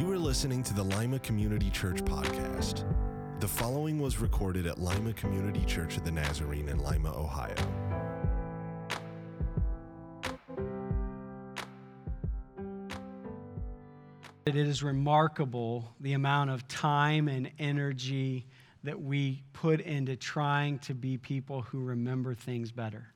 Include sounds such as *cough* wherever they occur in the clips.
You are listening to the Lima Community Church podcast. The following was recorded at Lima Community Church of the Nazarene in Lima, Ohio. It is remarkable the amount of time and energy that we put into trying to be people who remember things better.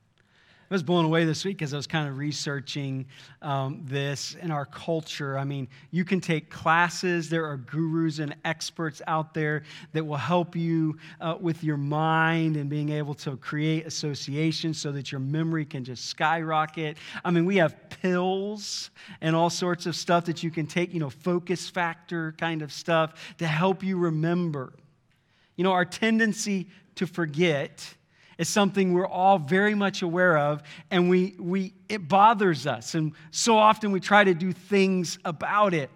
I was blown away this week as I was kind of researching um, this in our culture. I mean, you can take classes, there are gurus and experts out there that will help you uh, with your mind and being able to create associations so that your memory can just skyrocket. I mean, we have pills and all sorts of stuff that you can take, you know, focus factor kind of stuff to help you remember. You know, our tendency to forget is something we're all very much aware of, and we, we, it bothers us. And so often we try to do things about it.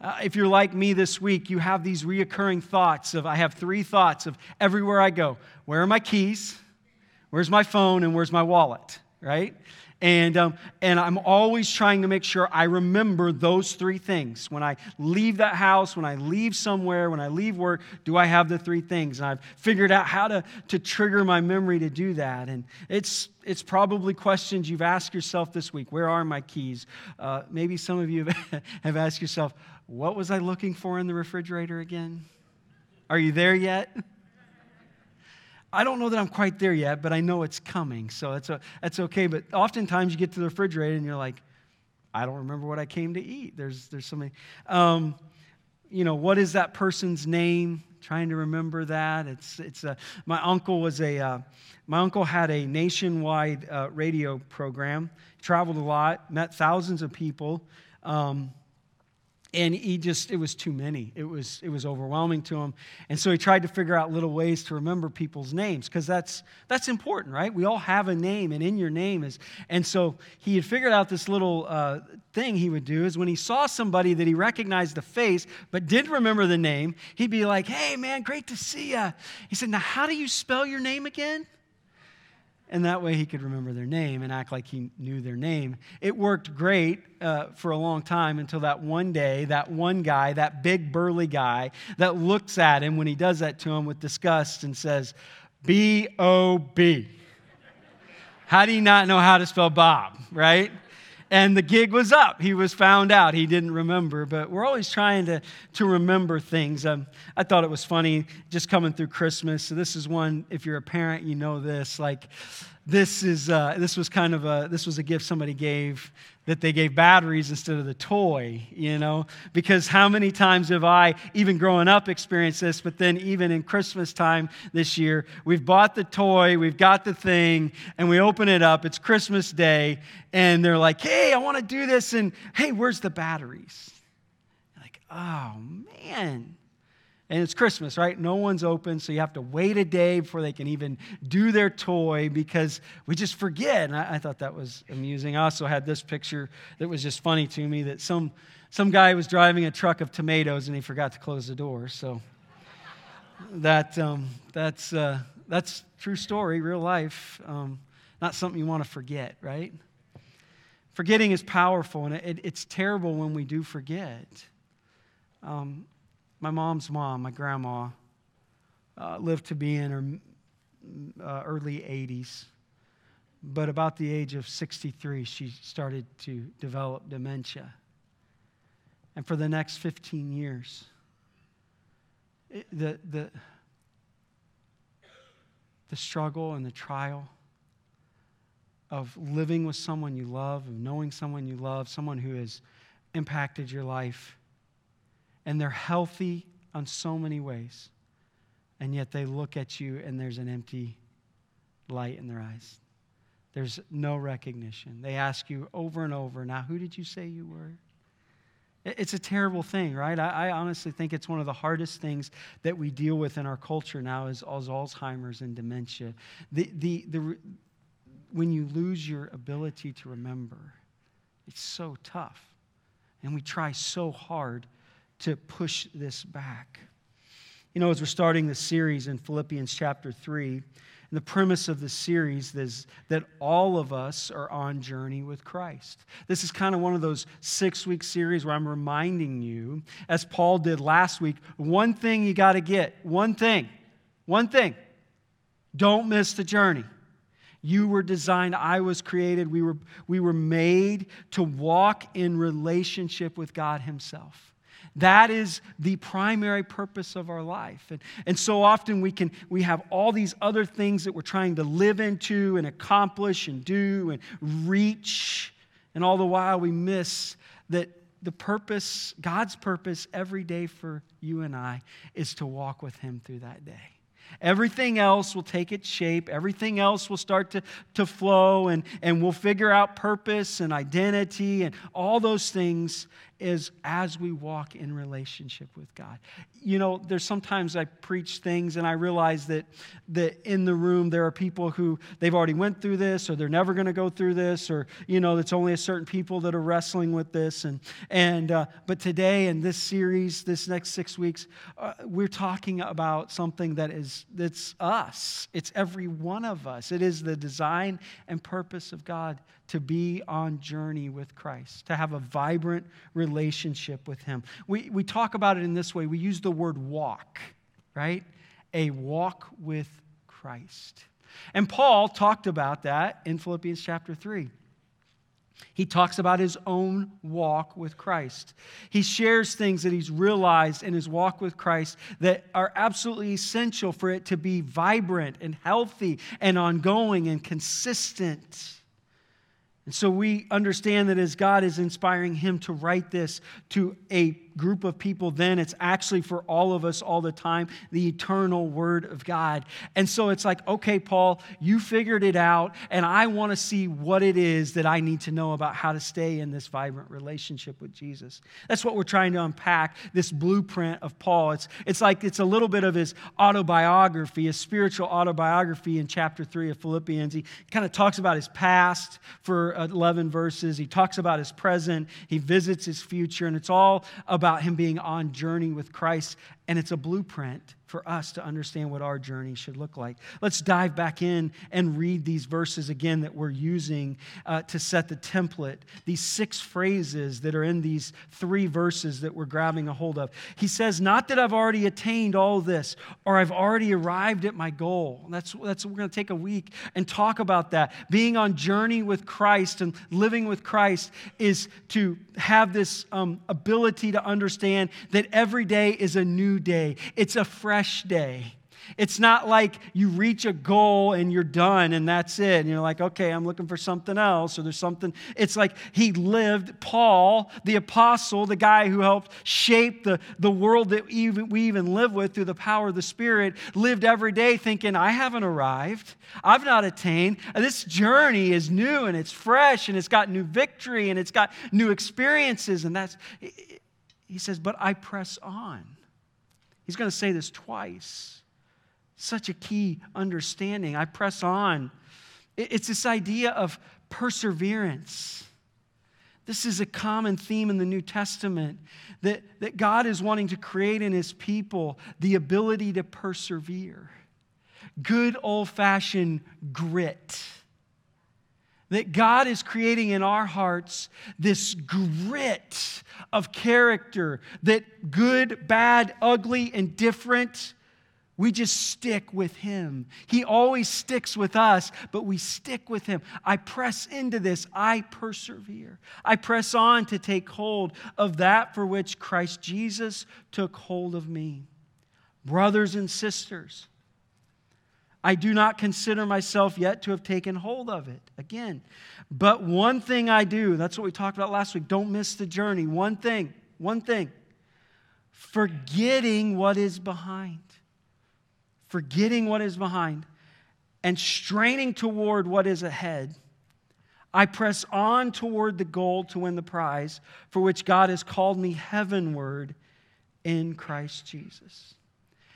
Uh, if you're like me this week, you have these reoccurring thoughts of I have three thoughts of everywhere I go where are my keys? Where's my phone? And where's my wallet? Right? And, um, and I'm always trying to make sure I remember those three things. When I leave that house, when I leave somewhere, when I leave work, do I have the three things? And I've figured out how to, to trigger my memory to do that. And it's, it's probably questions you've asked yourself this week. Where are my keys? Uh, maybe some of you have *laughs* asked yourself, what was I looking for in the refrigerator again? Are you there yet? *laughs* I don't know that I'm quite there yet, but I know it's coming. So that's, a, that's okay. But oftentimes you get to the refrigerator and you're like, I don't remember what I came to eat. There's, there's so many. Um, you know, what is that person's name? Trying to remember that. It's, it's a, my uncle was a, uh, my uncle had a nationwide uh, radio program. Traveled a lot, met thousands of people. Um, and he just it was too many. It was it was overwhelming to him. And so he tried to figure out little ways to remember people's names because that's that's important right? We all have a name and in your name is and so he had figured out this little uh, thing he would do is when he saw somebody that he recognized the face but didn't remember the name he'd be like hey man great to see you he said now how do you spell your name again and that way he could remember their name and act like he knew their name. It worked great uh, for a long time until that one day, that one guy, that big burly guy, that looks at him when he does that to him with disgust and says, B O B. How do you not know how to spell Bob, right? And the gig was up. He was found out. He didn't remember, but we're always trying to, to remember things. Um, I thought it was funny just coming through Christmas. So this is one, if you're a parent, you know this. Like, this is uh, this was kind of a this was a gift somebody gave that they gave batteries instead of the toy you know? Because how many times have i even growing up experienced this but then even in christmas time this year we've bought the toy we've got the thing and we open it up it's christmas day and they're like hey i want to do this and hey where's the batteries? Like oh man and it's Christmas, right? No one's open, so you have to wait a day before they can even do their toy because we just forget. And I, I, thought that was amusing. I also had this picture that was just funny to me that some, some guy was driving a truck of tomatoes and he forgot to close the door. So that, um, that's, uh, that's true story, real life. Um, not something you want to forget, right? Forgetting is powerful, and it, it's terrible when we do forget. Um, my mom's mom, my grandma, uh, lived to be in her uh, early 80s. But about the age of 63, she started to develop dementia. And for the next 15 years, it, the, the, the struggle and the trial of living with someone you love, of knowing someone you love, someone who has impacted your life, and they're healthy on so many ways. And yet they look at you and there's an empty light in their eyes. There's no recognition. They ask you over and over, now, who did you say you were? It's a terrible thing, right? I, I, honestly think it's one of the hardest things that we deal with in our culture now is, Alzheimer's and dementia. The, the, the, when you lose your ability to remember, it's so tough. And we try so hard to push this back. You know, as we're starting the series in Philippians chapter 3, and the premise of the series is that all of us are on journey with Christ. This is kind of one of those six week series where I'm reminding you, as Paul did last week, one thing you got to get, one thing, one thing. Don't miss the journey. You were designed, I was created, we were, we were made to walk in relationship with God Himself. That is the primary purpose of our life. And, and so often we can we have all these other things that we're trying to live into and accomplish and do and reach. And all the while we miss that the purpose, God's purpose every day for you and I is to walk with Him through that day. Everything else will take its shape. Everything else will start to, to flow, and, and we'll figure out purpose and identity and all those things is as we walk in relationship with God. You know, there's sometimes I preach things and I realize that, that in the room there are people who they've already went through this or they're never going to go through this or, you know, it's only a certain people that are wrestling with this. And, and uh, but today in this series, this next six weeks, uh, we're talking about something that is, that's us. It's every one of us. It is the design and purpose of God to be on journey with Christ, to have a vibrant relationship with Him. We, we talk about it in this way we use the word walk, right? A walk with Christ. And Paul talked about that in Philippians chapter 3. He talks about his own walk with Christ. He shares things that he's realized in his walk with Christ that are absolutely essential for it to be vibrant and healthy and ongoing and consistent. And so we understand that as God is inspiring him to write this to a group of people then. It's actually for all of us all the time, the eternal Word of God. And so it's like, okay, Paul, you figured it out, and I want to see what it is that I need to know about how to stay in this vibrant relationship with Jesus. That's what we're trying to unpack this blueprint of Paul. It's, it's like it's a little bit of his autobiography, his spiritual autobiography in chapter 3 of Philippians. He kind of talks about his past for 11 verses, he talks about his present, he visits his future, and it's all about about him being on journey with Christ, and it's a blueprint for us to understand what our journey should look like. Let's dive back in and read these verses again that we're using uh, to set the template. These six phrases that are in these three verses that we're grabbing a hold of. He says, Not that I've already attained all this or I've already arrived at my goal. That's, that's we're going to take a week and talk about that. Being on journey with Christ and living with Christ is to have this um, ability to understand that every day is a new day, it's a fresh fresh day. It's not like you reach a goal and you're done and that's it. And you're like, okay, I'm looking for something else or there's something. It's like he lived, Paul, the apostle, the guy who helped shape the, the world that even, we even live with through the power of the Spirit, lived every day thinking, I haven't arrived. I've not attained. This journey is new and it's fresh and it's got new victory and it's got new experiences. And that's, he says, but I press on. He's going to say this twice. Such a key understanding. I press on. It's this idea of perseverance. This is a common theme in the New Testament that, that God is wanting to create in his people the ability to persevere. Good old fashioned grit that God is creating in our hearts this grit of character that good, bad, ugly, and different, we just stick with Him. He always sticks with us, but we stick with Him. I press into this, I persevere. I press on to take hold of that for which Christ Jesus took hold of me. Brothers and sisters, I do not consider myself yet to have taken hold of it. Again, but one thing I do, that's what we talked about last week. Don't miss the journey. One thing, one thing. Forgetting what is behind. Forgetting what is behind and straining toward what is ahead. I press on toward the goal to win the prize for which God has called me heavenward in Christ Jesus.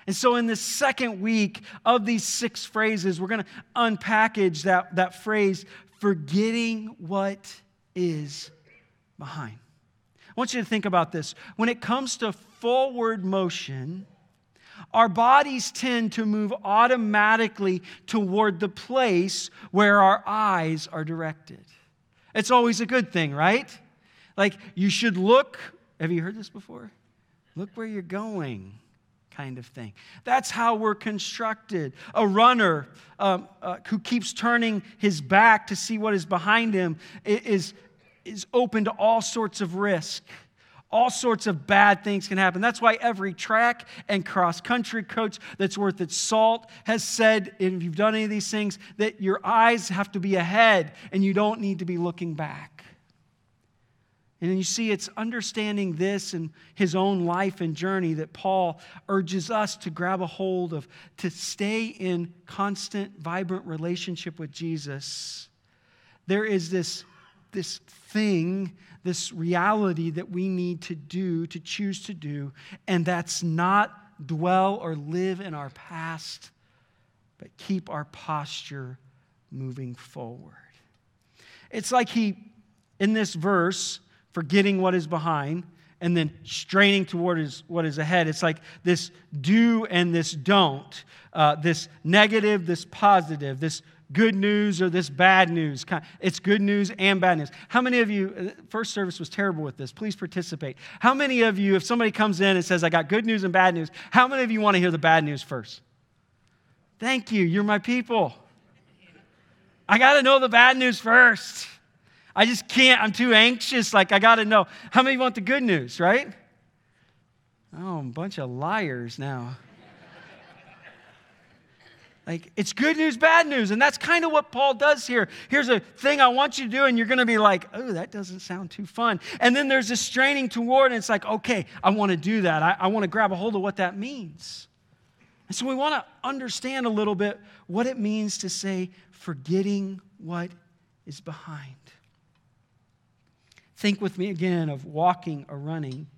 And so, in the second week of these six phrases, we're going to unpackage that, that phrase, forgetting what is behind. I want you to think about this. When it comes to forward motion, our bodies tend to move automatically toward the place where our eyes are directed. It's always a good thing, right? Like you should look, have you heard this before? Look where you're going kind of thing. That's how we're constructed. A runner um, uh, who keeps turning his back to see what is behind him is, is open to all sorts of risk. All sorts of bad things can happen. That's why every track and cross country coach that's worth its salt has said, if you've done any of these things, that your eyes have to be ahead and you don't need to be looking back. And you see, it's understanding this and his own life and journey that Paul urges us to grab a hold of, to stay in constant, vibrant relationship with Jesus. There is this, this thing, this reality that we need to do, to choose to do, and that's not dwell or live in our past, but keep our posture moving forward. It's like he, in this verse, forgetting what is behind, and then straining toward his, what is ahead. It's like this do and this don't, uh, this negative, this positive, this good news or this bad news. It's good news and bad news. How many of you, uh, first service was terrible with this. Please participate. How many of you, if somebody comes in and says, I got good news and bad news, how many of you want to hear the bad news first? Thank you. You're my people. I got to know the bad news first. I just can't. I'm too anxious. Like, I got to know. How many want the good news, right? Oh, a bunch of liars now. Like, it's good news, bad news. And that's kind of what Paul does here. Here's a thing I want you to do, and you're going to be like, oh, that doesn't sound too fun. And then there's this straining toward, and it's like, okay, I want to do that. I, I want to grab a hold of what that means. And so we want to understand a little bit what it means to say, forgetting what is behind. Think with me again of walking or running.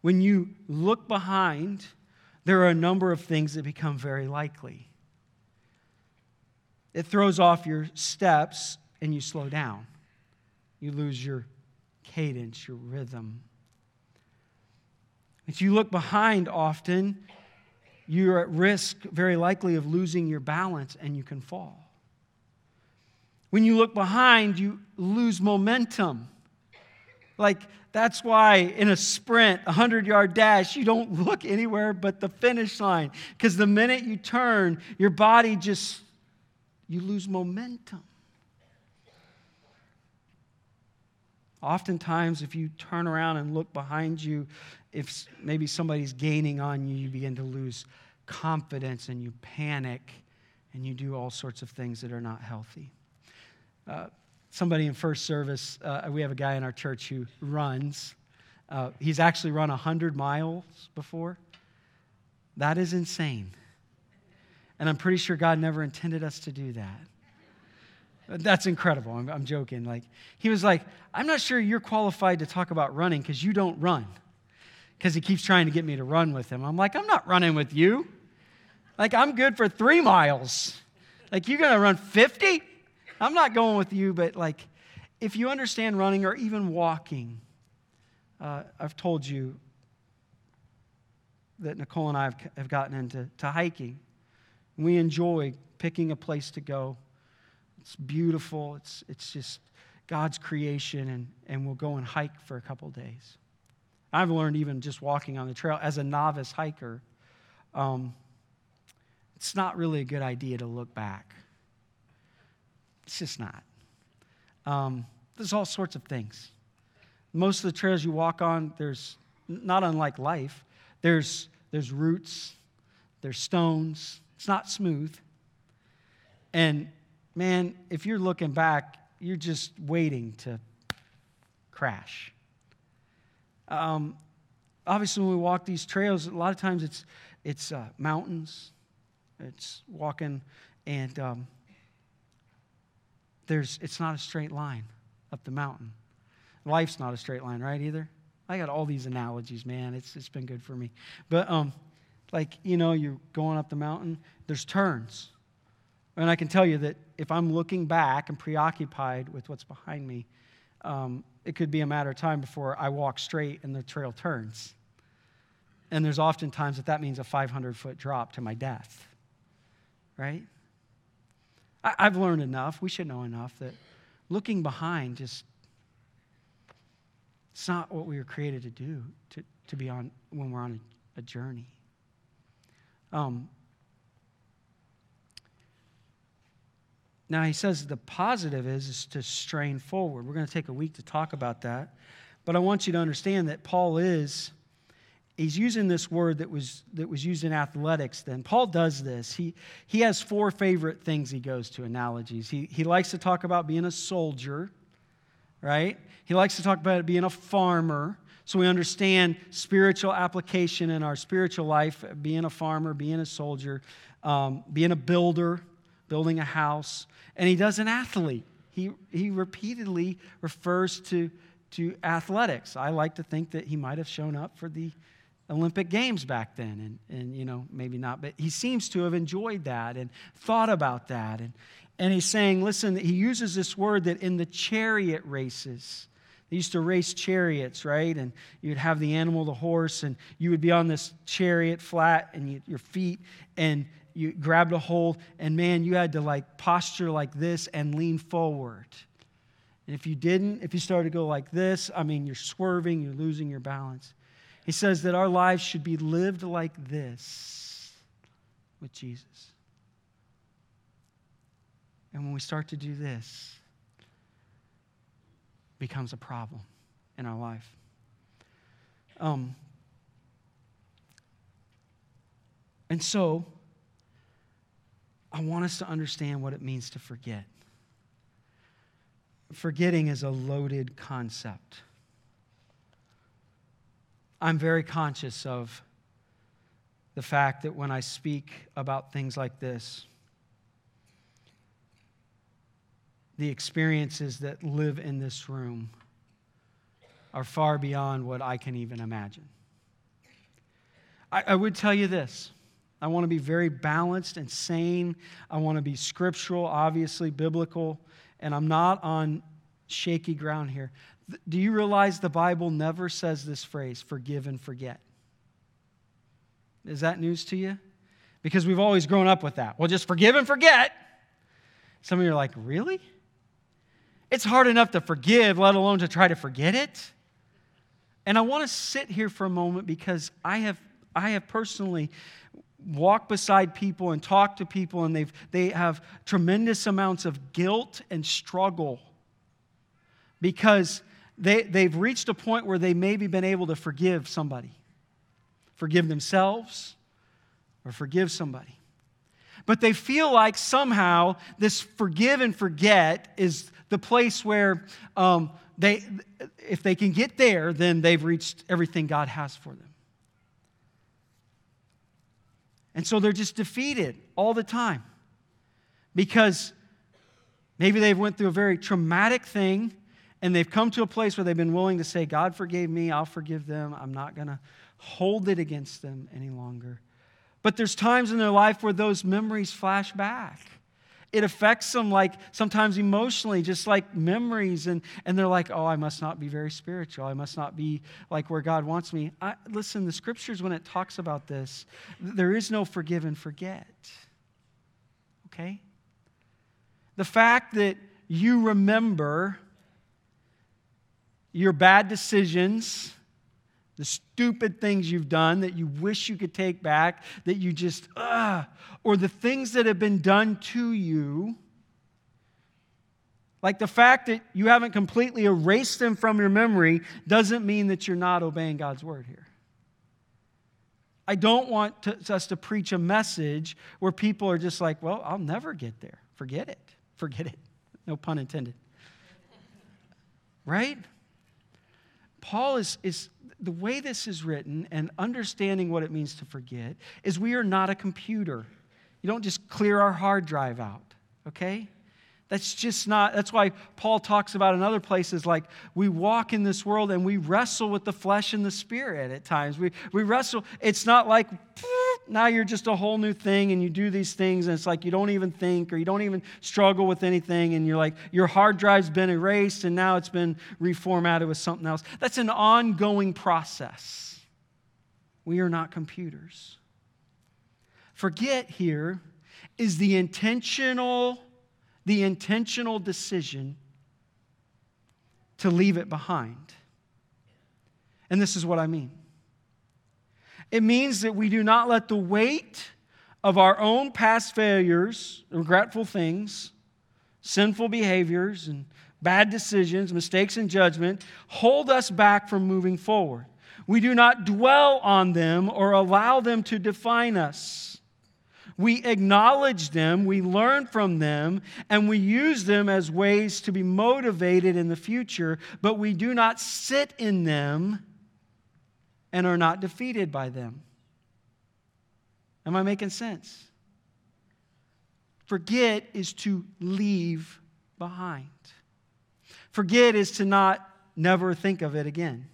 When you look behind, there are a number of things that become very likely. It throws off your steps and you slow down. You lose your cadence, your rhythm. If you look behind often, you're at risk, very likely, of losing your balance and you can fall. When you look behind, you lose momentum. Like, that's why in a sprint, a 100 yard dash, you don't look anywhere but the finish line. Because the minute you turn, your body just, you lose momentum. Oftentimes, if you turn around and look behind you, if maybe somebody's gaining on you, you begin to lose confidence and you panic and you do all sorts of things that are not healthy. Uh, somebody in first service, uh, we have a guy in our church who runs. Uh, he's actually run 100 miles before. That is insane. And I'm pretty sure God never intended us to do that. That's incredible. I'm, I'm joking. Like, he was like, I'm not sure you're qualified to talk about running because you don't run. Because he keeps trying to get me to run with him. I'm like, I'm not running with you. Like, I'm good for three miles. Like, you're to run 50? I'm not going with you, but like, if you understand running or even walking, uh, I've told you that Nicole and I have, have gotten into to hiking. We enjoy picking a place to go. It's beautiful. It's, it's just God's creation, and, and we'll go and hike for a couple days. I've learned even just walking on the trail as a novice hiker, um, it's not really a good idea to look back. It's just not. Um, there's all sorts of things. Most of the trails you walk on, there's not unlike life. There's, there's roots, there's stones. It's not smooth. And man, if you're looking back, you're just waiting to crash. Um, obviously, when we walk these trails, a lot of times it's, it's uh, mountains, it's walking, and um, there's, it's not a straight line up the mountain. Life's not a straight line, right, either? I got all these analogies, man. It's, it's been good for me. But, um, like, you know, you're going up the mountain, there's turns. And I can tell you that if I'm looking back and preoccupied with what's behind me, um, it could be a matter of time before I walk straight and the trail turns. And there's often times that that means a 500 foot drop to my death, right? I, I've learned enough, we should know enough that looking behind just, it's not what we were created to do, to, to be on when we're on a, a journey. Um, now he says the positive is, is to strain forward. We're going to take a week to talk about that. But I want you to understand that Paul is he's using this word that was, that was used in athletics then. Paul does this. He, he has four favorite things he goes to, analogies. He, he likes to talk about being a soldier, right? He likes to talk about being a farmer. So we understand spiritual application in our spiritual life, being a farmer, being a soldier, um, being a builder, building a house. And he does an athlete. He, he repeatedly refers to, to athletics. I like to think that he might have shown up for the Olympic Games back then, and, and you know, maybe not, but he seems to have enjoyed that and thought about that. And, and he's saying, listen, he uses this word that in the chariot races, they used to race chariots, right? And you'd have the animal, the horse, and you would be on this chariot flat and you, your feet, and you grabbed a hold, and man, you had to like posture like this and lean forward. And if you didn't, if you started to go like this, I mean, you're swerving, you're losing your balance. He says that our lives should be lived like this with Jesus. And when we start to do this, becomes a problem in our life. Um, and so, I want us to understand what it means to forget. Forgetting is a loaded concept. I'm very conscious of the fact that when I speak about things like this, the experiences that live in this room are far beyond what I can even imagine. I, I would tell you this. I want to be very balanced and sane. I want to be scriptural, obviously biblical, and I'm not on shaky ground here. Do you realize the Bible never says this phrase, forgive and forget? Is that news to you? Because we've always grown up with that. Well, just forgive and forget. Some of you are like, really? It's hard enough to forgive, let alone to try to forget it. And I want to sit here for a moment because I have, I have personally walked beside people and talked to people, and they've, they have tremendous amounts of guilt and struggle because they, they've reached a point where they maybe been able to forgive somebody, forgive themselves, or forgive somebody. But they feel like somehow this forgive and forget is the place where um, they, if they can get there, then they've reached everything God has for them. And so they're just defeated all the time because maybe they've went through a very traumatic thing and they've come to a place where they've been willing to say, God forgave me, I'll forgive them. I'm not going to hold it against them any longer. But there's times in their life where those memories flash back. It affects them like sometimes emotionally, just like memories, and, and they're like, oh, I must not be very spiritual. I must not be like where God wants me. I, listen, the scriptures, when it talks about this, there is no forgive and forget. Okay? The fact that you remember your bad decisions, the stupid things you've done that you wish you could take back, that you just, ugh, or the things that have been done to you. Like the fact that you haven't completely erased them from your memory doesn't mean that you're not obeying God's word here. I don't want to, us to preach a message where people are just like, well, I'll never get there. Forget it. Forget it. No pun intended. Right? Paul is, is the way this is written and understanding what it means to forget is we are not a computer. You don't just clear our hard drive out, okay? That's just not, that's why Paul talks about in other places like we walk in this world and we wrestle with the flesh and the spirit at times. We, we wrestle, it's not like now you're just a whole new thing and you do these things and it's like you don't even think or you don't even struggle with anything and you're like your hard drive's been erased and now it's been reformatted with something else. That's an ongoing process. We are not computers. Forget here is the intentional the intentional decision to leave it behind. And this is what I mean. It means that we do not let the weight of our own past failures, regretful things, sinful behaviors, and bad decisions, mistakes, and judgment hold us back from moving forward. We do not dwell on them or allow them to define us. We acknowledge them, we learn from them, and we use them as ways to be motivated in the future, but we do not sit in them and are not defeated by them. Am I making sense? Forget is to leave behind. Forget is to not never think of it again.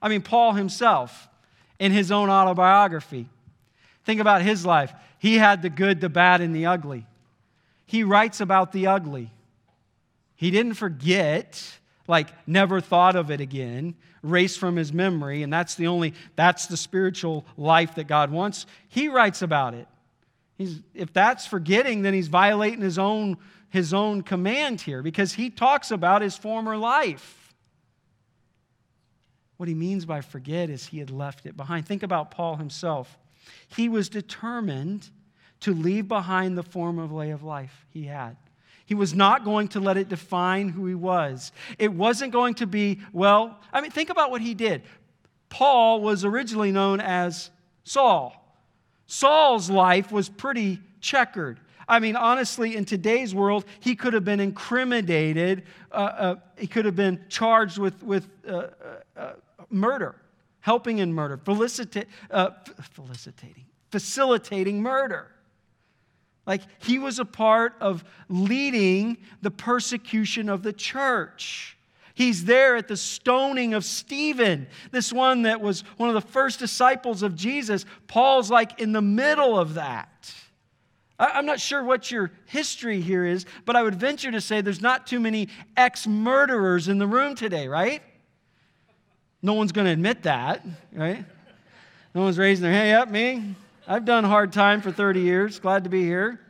I mean, Paul himself, in his own autobiography, think about his life. He had the good, the bad, and the ugly. He writes about the ugly. He didn't forget, like, never thought of it again, erased from his memory, and that's the only, that's the spiritual life that God wants. He writes about it. He's, if that's forgetting, then he's violating his own his own command here because he talks about his former life. What he means by forget is he had left it behind. Think about Paul himself. He was determined to leave behind the former way of life he had. He was not going to let it define who he was. It wasn't going to be, well, I mean, think about what he did. Paul was originally known as Saul. Saul's life was pretty checkered. I mean, honestly, in today's world, he could have been incriminated, uh, uh, he could have been charged with, with uh, uh, uh murder, helping in murder, felicita- uh, felicitating, facilitating murder. Like he was a part of leading the persecution of the church. He's there at the stoning of Stephen, this one that was one of the first disciples of Jesus. Paul's like in the middle of that. I'm not sure what your history here is, but I would venture to say there's not too many ex murderers in the room today, right? No one's going to admit that, right? No one's raising their hand. Yep, me. I've done hard time for 30 years. Glad to be here.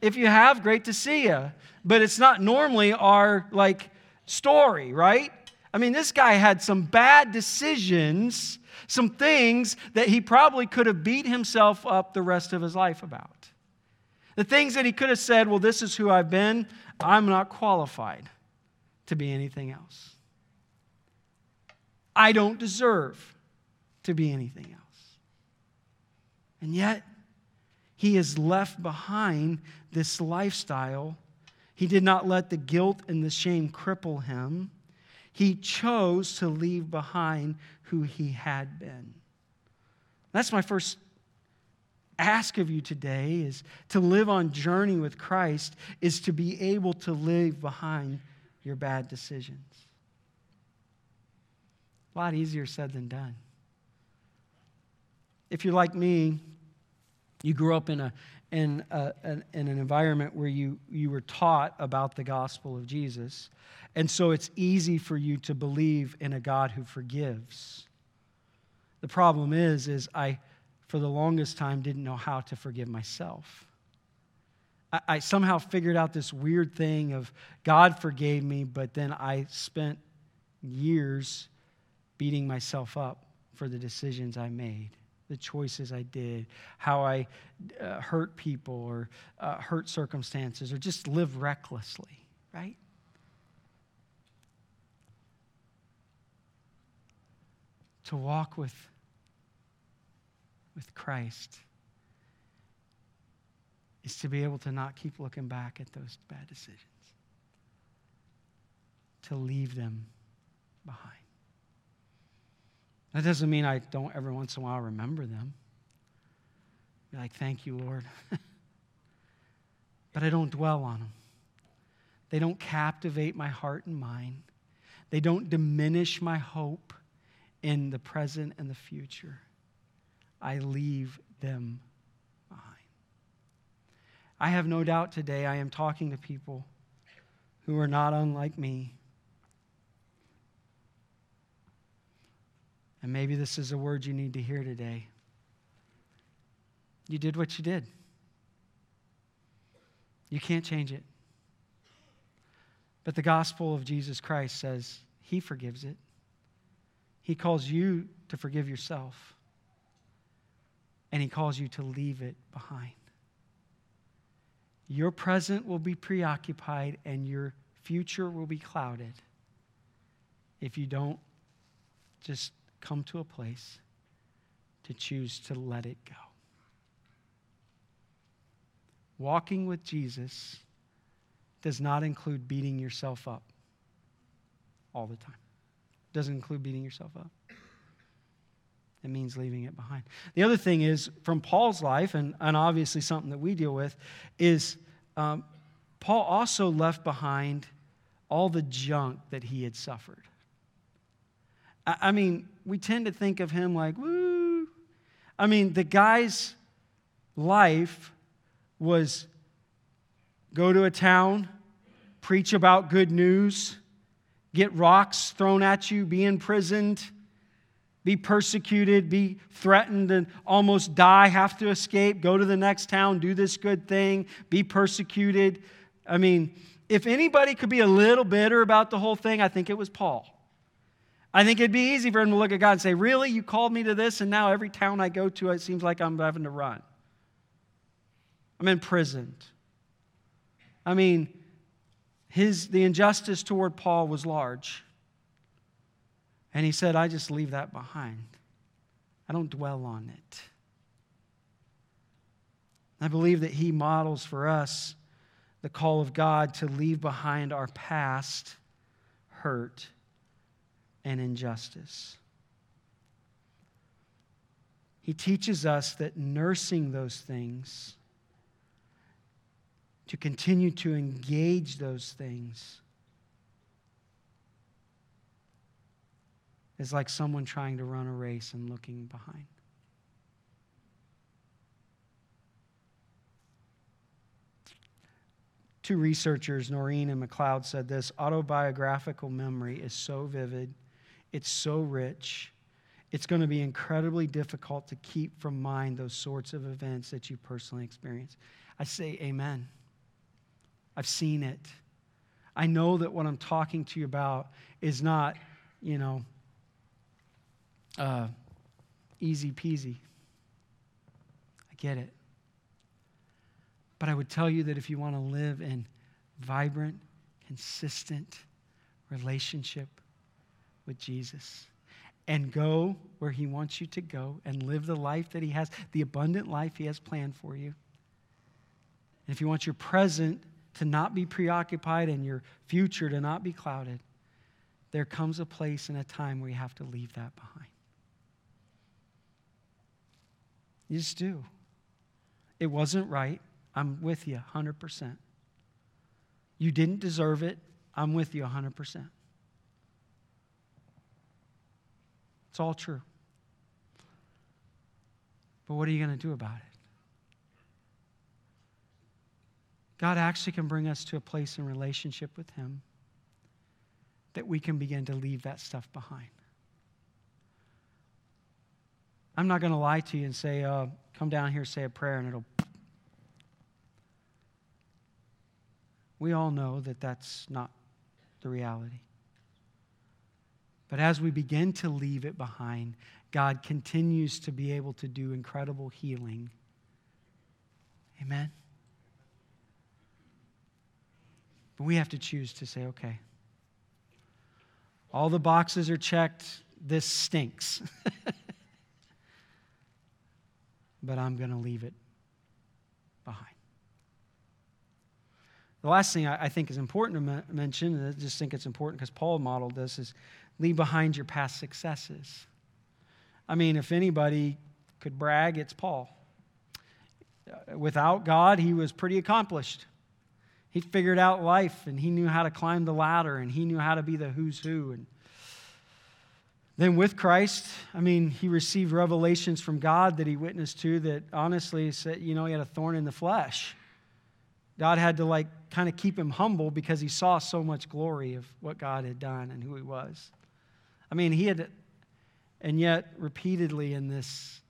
If you have, great to see you. But it's not normally our like story, right? I mean, this guy had some bad decisions, some things that he probably could have beat himself up the rest of his life about. The things that he could have said, well, this is who I've been, I'm not qualified to be anything else. I don't deserve to be anything else. And yet, he has left behind this lifestyle. He did not let the guilt and the shame cripple him. He chose to leave behind who he had been. That's my first ask of you today is to live on journey with Christ is to be able to leave behind your bad decisions. A lot easier said than done. If you're like me, you grew up in, a, in, a, in an environment where you, you were taught about the gospel of Jesus, and so it's easy for you to believe in a God who forgives. The problem is, is I for the longest time, didn't know how to forgive myself. I, I somehow figured out this weird thing of God forgave me, but then I spent years beating myself up for the decisions I made the choices I did, how I uh, hurt people or uh, hurt circumstances, or just live recklessly, right? To walk with with Christ is to be able to not keep looking back at those bad decisions, to leave them behind. That doesn't mean I don't every once in a while remember them. Be like, thank you, Lord. *laughs* but I don't dwell on them. They don't captivate my heart and mind. They don't diminish my hope in the present and the future. I leave them behind. I have no doubt today I am talking to people who are not unlike me. And maybe this is a word you need to hear today. You did what you did. You can't change it. But the gospel of Jesus Christ says he forgives it. He calls you to forgive yourself, and he calls you to leave it behind. Your present will be preoccupied, and your future will be clouded if you don't just come to a place to choose to let it go. Walking with Jesus does not include beating yourself up all the time. Doesn't include beating yourself up. It means leaving it behind. The other thing is, from Paul's life, and, and obviously something that we deal with, is um, Paul also left behind all the junk that he had suffered. I, I mean, we tend to think of him like, woo. I mean, the guy's life was go to a town, preach about good news, get rocks thrown at you, be imprisoned, be persecuted, be threatened, and almost die, have to escape, go to the next town, do this good thing, be persecuted. I mean, if anybody could be a little bitter about the whole thing, I think it was Paul. I think it'd be easy for him to look at God and say, Really? You called me to this, and now every town I go to, it seems like I'm having to run. I'm imprisoned. I mean, his, the injustice toward Paul was large. And he said, I just leave that behind. I don't dwell on it. I believe that he models for us the call of God to leave behind our past hurt and injustice. He teaches us that nursing those things to continue to engage those things is like someone trying to run a race and looking behind. Two researchers, Noreen and McLeod, said this autobiographical memory is so vivid, it's so rich, it's going to be incredibly difficult to keep from mind those sorts of events that you personally experience. I say, Amen. I've seen it. I know that what I'm talking to you about is not, you know, uh, easy peasy. I get it. But I would tell you that if you want to live in vibrant, consistent relationship with Jesus and go where He wants you to go and live the life that He has, the abundant life He has planned for you. And if you want your present to not be preoccupied and your future to not be clouded, there comes a place and a time where you have to leave that behind. You just do. It wasn't right. I'm with you 100%. You didn't deserve it. I'm with you 100%. It's all true. But what are you going to do about it? God actually can bring us to a place in relationship with Him that we can begin to leave that stuff behind. I'm not going to lie to you and say, uh, come down here, say a prayer, and it'll. We all know that that's not the reality. But as we begin to leave it behind, God continues to be able to do incredible healing. Amen. But we have to choose to say, okay, all the boxes are checked. This stinks. *laughs* but I'm going to leave it behind. The last thing I think is important to mention, and I just think it's important because Paul modeled this, is leave behind your past successes. I mean, if anybody could brag, it's Paul. Uh, without God, he was pretty accomplished. He figured out life and he knew how to climb the ladder and he knew how to be the who's who. And then with Christ, I mean, he received revelations from God that he witnessed to that honestly said, you know, he had a thorn in the flesh. God had to like kind of keep him humble because he saw so much glory of what God had done and who he was. I mean, he had And yet, repeatedly in this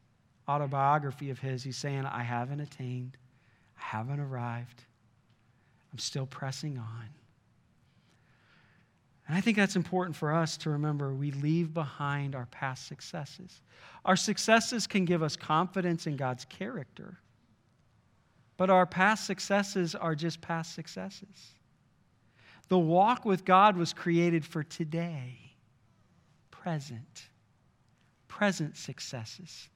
autobiography of his, he's saying, I haven't attained, I haven't arrived, I'm still pressing on. And I think that's important for us to remember. We leave behind our past successes. Our successes can give us confidence in God's character, but our past successes are just past successes. The walk with God was created for today, present, present successes,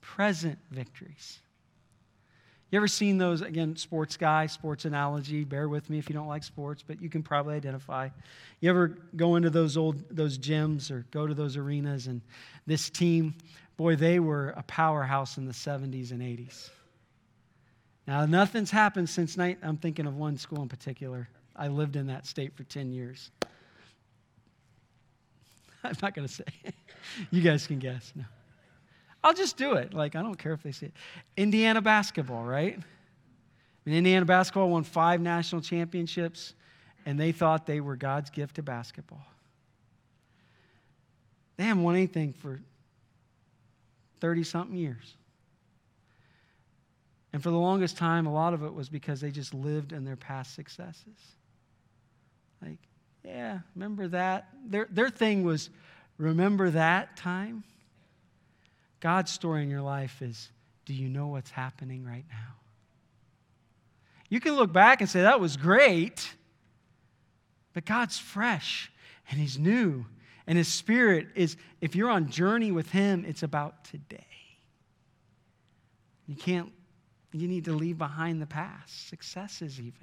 present victories. You ever seen those, again, sports guy, sports analogy? Bear with me if you don't like sports, but you can probably identify. You ever go into those old, those gyms or go to those arenas and this team, boy, they were a powerhouse in the 70s and 80s. Now, nothing's happened since night. I'm thinking of one school in particular. I lived in that state for 10 years. *laughs* I'm not going to say. you guys can guess. No. I'll just do it. Like, I don't care if they see it. Indiana basketball, right? I mean, Indiana basketball won five national championships, and they thought they were God's gift to basketball. They haven't won anything for 30 something years. And for the longest time, a lot of it was because they just lived in their past successes. Like, yeah, remember that? Their, their thing was, remember that time? God's story in your life is, do you know what's happening right now? You can look back and say, that was great, but God's fresh and He's new. And His Spirit is, if you're on journey with Him, it's about today. You can't, you need to leave behind the past, successes even.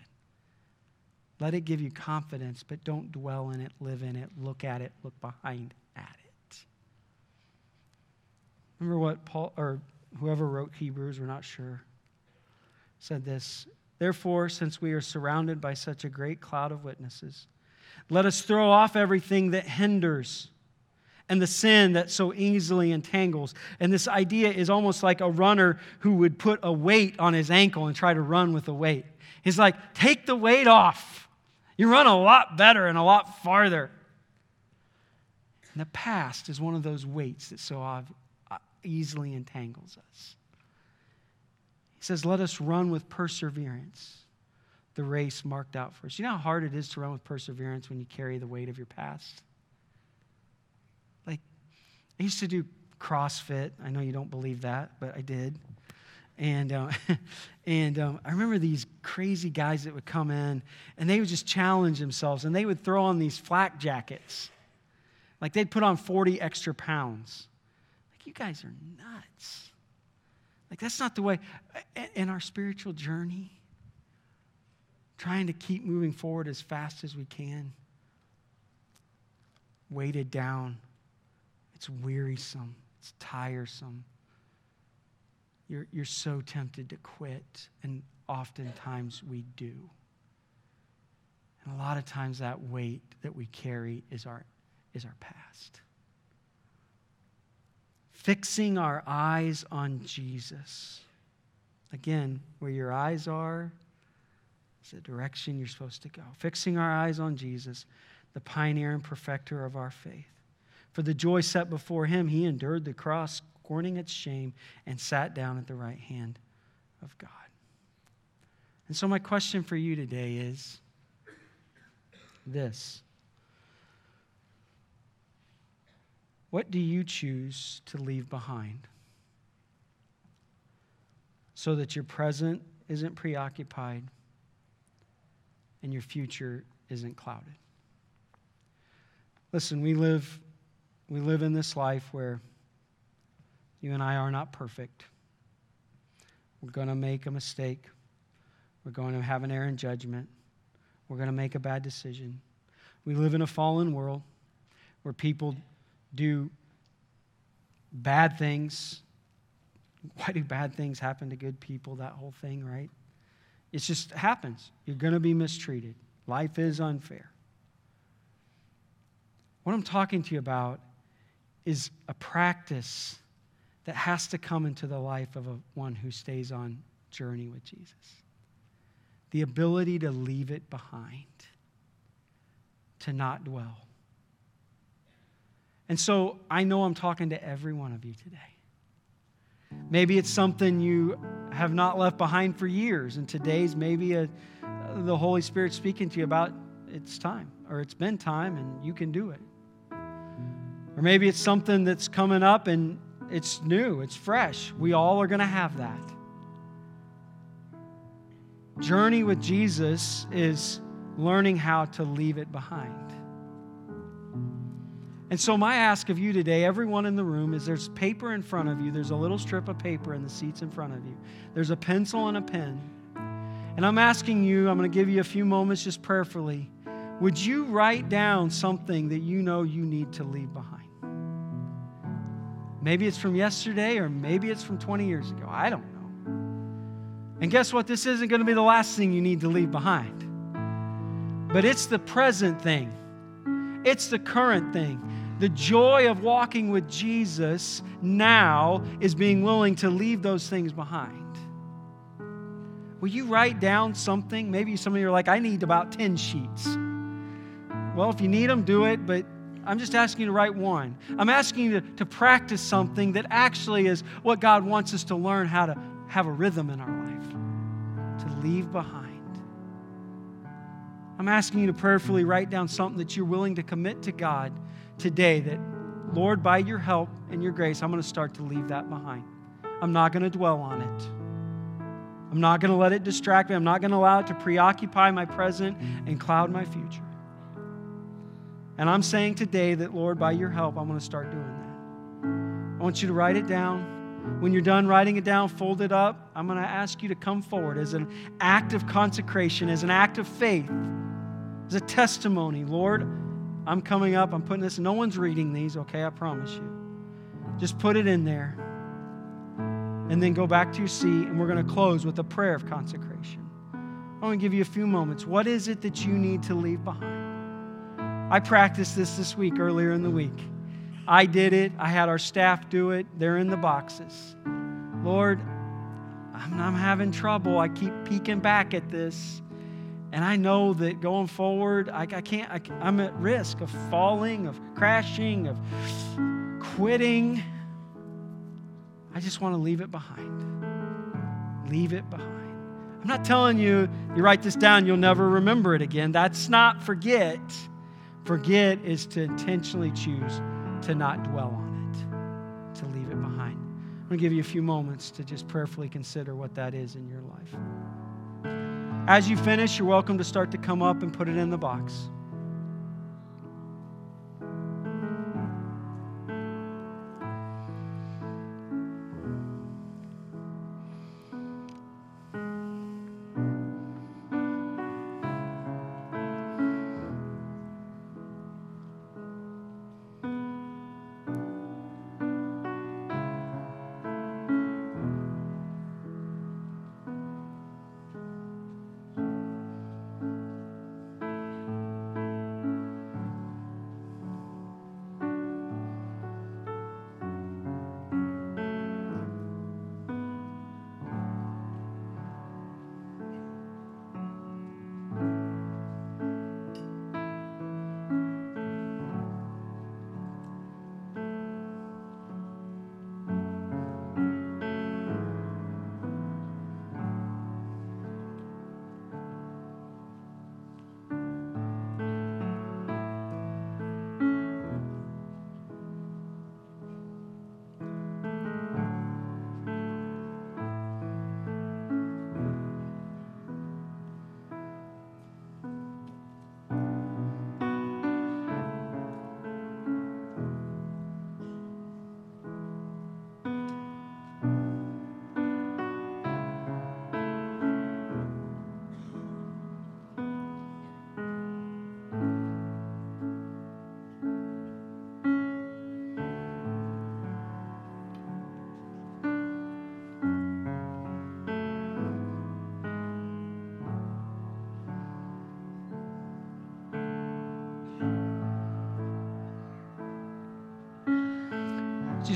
Let it give you confidence, but don't dwell in it, live in it, look at it, look behind at it. Remember what Paul or whoever wrote Hebrews, we're not sure, said this. Therefore, since we are surrounded by such a great cloud of witnesses, let us throw off everything that hinders and the sin that so easily entangles. And this idea is almost like a runner who would put a weight on his ankle and try to run with a weight. He's like, take the weight off. You run a lot better and a lot farther. And the past is one of those weights that so uh, easily entangles us. He says, Let us run with perseverance the race marked out for us. You know how hard it is to run with perseverance when you carry the weight of your past? Like, I used to do CrossFit. I know you don't believe that, but I did. And, uh, *laughs* and um, I remember these crazy guys that would come in and they would just challenge themselves and they would throw on these flak jackets. Like they'd put on 40 extra pounds. Like, you guys are nuts. Like, that's not the way. In our spiritual journey, trying to keep moving forward as fast as we can, weighted down, it's wearisome, it's tiresome you're, you're so tempted to quit, and oftentimes we do. And a lot of times that weight that we carry is our, is our past. Fixing our eyes on Jesus. Again, where your eyes are is the direction you're supposed to go. Fixing our eyes on Jesus, the pioneer and perfecter of our faith. For the joy set before him, he endured the cross, scorning its shame, and sat down at the right hand of God. And so, my question for you today is this What do you choose to leave behind so that your present isn't preoccupied and your future isn't clouded? Listen, we live, we live in this life where you and I are not perfect. We're going to make a mistake. We're going to have an error in judgment. We're going to make a bad decision. We live in a fallen world where people do bad things. Why do bad things happen to good people? That whole thing, right? It just happens. You're going to be mistreated. Life is unfair. What I'm talking to you about is a practice that has to come into the life of a, one who stays on journey with Jesus. The ability to leave it behind, to not dwell. And so I know I'm talking to every one of you today. Maybe it's something you have not left behind for years, and today's maybe a, the Holy Spirit speaking to you about it's time, or it's been time, and you can do it. Or maybe it's something that's coming up and it's new, it's fresh. We all are going to have that. Journey with Jesus is learning how to leave it behind. And so, my ask of you today, everyone in the room, is there's paper in front of you. There's a little strip of paper in the seats in front of you. There's a pencil and a pen. And I'm asking you, I'm going to give you a few moments just prayerfully. Would you write down something that you know you need to leave behind? Maybe it's from yesterday or maybe it's from 20 years ago. I don't know. And guess what? This isn't going to be the last thing you need to leave behind. But it's the present thing, it's the current thing. The joy of walking with Jesus now is being willing to leave those things behind. Will you write down something? Maybe some of you are like, I need about 10 sheets. Well, if you need them, do it, but I'm just asking you to write one. I'm asking you to, to practice something that actually is what God wants us to learn how to have a rhythm in our life, to leave behind. I'm asking you to prayerfully write down something that you're willing to commit to God today that, Lord, by your help and your grace, I'm going to start to leave that behind. I'm not going to dwell on it. I'm not going to let it distract me. I'm not going to allow it to preoccupy my present and cloud my future. And I'm saying today that, Lord, by your help, I'm going to start doing that. I want you to write it down. When you're done writing it down, fold it up. I'm going to ask you to come forward as an act of consecration, as an act of faith, as a testimony. Lord, I'm coming up. I'm putting this. No one's reading these, okay? I promise you. Just put it in there. And then go back to your seat, and we're going to close with a prayer of consecration. I want to give you a few moments. What is it that you need to leave behind? I practiced this this week, earlier in the week. I did it. I had our staff do it. They're in the boxes. Lord, I'm, I'm having trouble. I keep peeking back at this. And I know that going forward, I, I can't, I, I'm at risk of falling, of crashing, of quitting. I just want to leave it behind. Leave it behind. I'm not telling you, you write this down, you'll never remember it again. That's not forget. Forget is to intentionally choose to not dwell on it, to leave it behind. I'm going to give you a few moments to just prayerfully consider what that is in your life. As you finish, you're welcome to start to come up and put it in the box.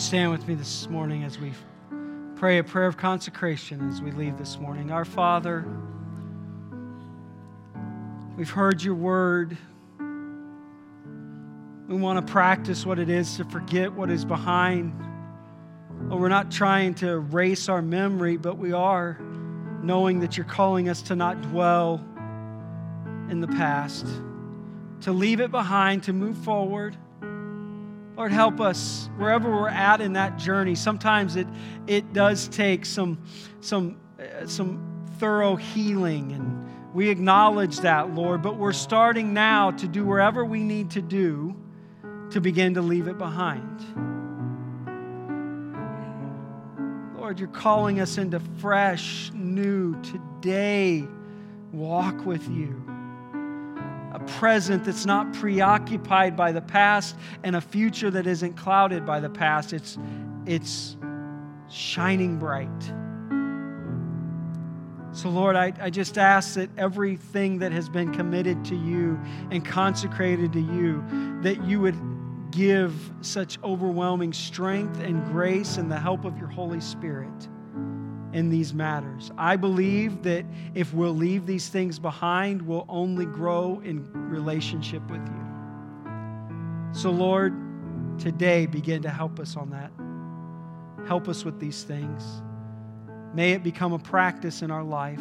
Stand with me this morning as we pray a prayer of consecration as we leave this morning? Our Father, we've heard your word. We want to practice what it is to forget what is behind. We're not trying to erase our memory, but we are knowing that you're calling us to not dwell in the past, to leave it behind, to move forward. Lord, help us wherever we're at in that journey. Sometimes it, it does take some, some, uh, some thorough healing, and we acknowledge that, Lord, but we're starting now to do wherever we need to do to begin to leave it behind. Lord, you're calling us into fresh, new, today walk with you a present that's not preoccupied by the past and a future that isn't clouded by the past. It's, it's shining bright. So, Lord, I, I just ask that everything that has been committed to you and consecrated to you, that you would give such overwhelming strength and grace and the help of your Holy Spirit in these matters. I believe that if we'll leave these things behind, we'll only grow in relationship with you. So, Lord, today begin to help us on that. Help us with these things. May it become a practice in our life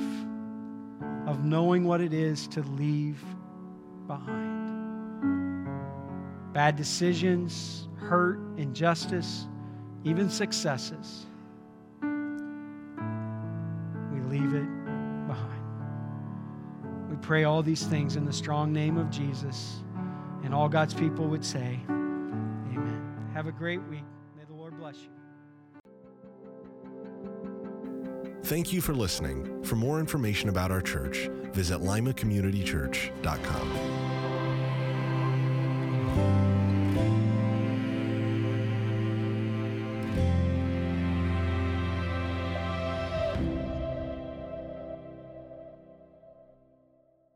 of knowing what it is to leave behind. Bad decisions, hurt, injustice, even successes pray all these things in the strong name of Jesus. And all God's people would say, Amen. Have a great week. May the Lord bless you. Thank you for listening. For more information about our church, visit limacommunitychurch.com.